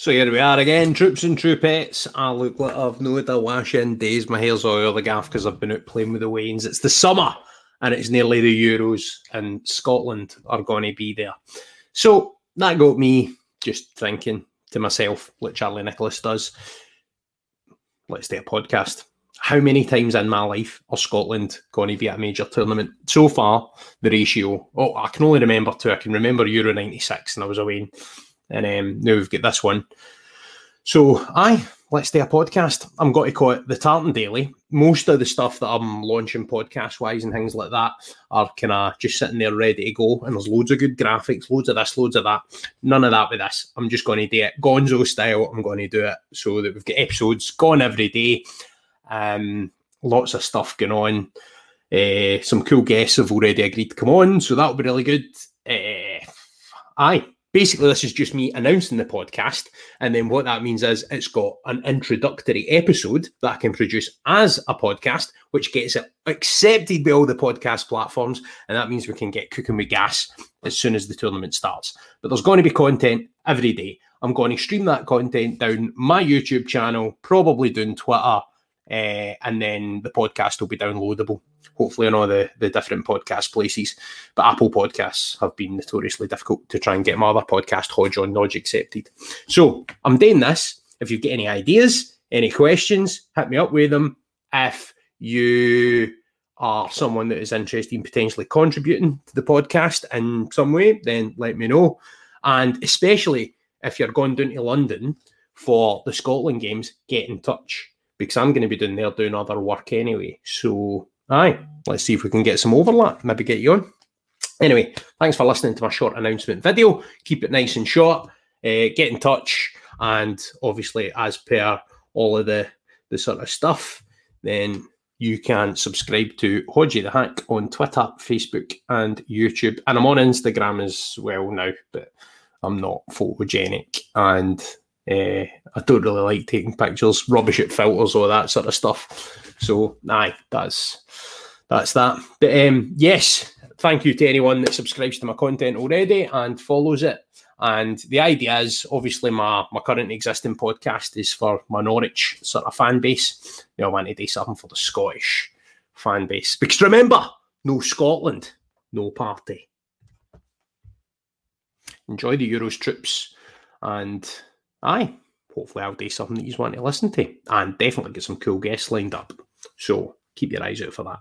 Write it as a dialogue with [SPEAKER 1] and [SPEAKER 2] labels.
[SPEAKER 1] So here we are again, troops and troopettes. I look like I've no a wash in days. My hair's all the gaff because I've been out playing with the Waynes. It's the summer and it's nearly the Euros, and Scotland are going to be there. So that got me just thinking to myself, like Charlie Nicholas does, let's do a podcast. How many times in my life are Scotland going to be at a major tournament? So far, the ratio, oh, I can only remember two. I can remember Euro 96 and I was away and um, now we've got this one. So, aye, let's do a podcast. I'm going to call it the Tartan Daily. Most of the stuff that I'm launching podcast wise and things like that are kind of just sitting there ready to go. And there's loads of good graphics, loads of this, loads of that. None of that with this. I'm just going to do it Gonzo style. I'm going to do it so that we've got episodes going every day. Um, lots of stuff going on. Uh, some cool guests have already agreed to come on, so that'll be really good. Uh, aye, basically this is just me announcing the podcast and then what that means is it's got an introductory episode that i can produce as a podcast which gets it accepted by all the podcast platforms and that means we can get cooking with gas as soon as the tournament starts. But there's going to be content every day. I'm going to stream that content down my youtube channel probably doing twitter uh, and then the podcast will be downloadable, hopefully on all the, the different podcast places. But Apple Podcasts have been notoriously difficult to try and get my other podcast, Hodge on Nodge, accepted. So I'm doing this. If you've got any ideas, any questions, hit me up with them. If you are someone that is interested in potentially contributing to the podcast in some way, then let me know. And especially if you're going down to London for the Scotland games, get in touch because I'm going to be doing there doing other work anyway. So, aye, let's see if we can get some overlap, maybe get you on. Anyway, thanks for listening to my short announcement video. Keep it nice and short. Uh, get in touch, and obviously, as per all of the the sort of stuff, then you can subscribe to Hodgey the Hack on Twitter, Facebook, and YouTube. And I'm on Instagram as well now, but I'm not photogenic and uh, I don't really like taking pictures, rubbish at filters, all that sort of stuff. So, aye, that's that's that. But um, yes, thank you to anyone that subscribes to my content already and follows it. And the idea is obviously my my current existing podcast is for my Norwich sort of fan base. You know, I want to do something for the Scottish fan base. Because remember, no Scotland, no party. Enjoy the Euros trips and aye, hopefully I'll do something that you want to listen to and definitely get some cool guests lined up. So keep your eyes out for that.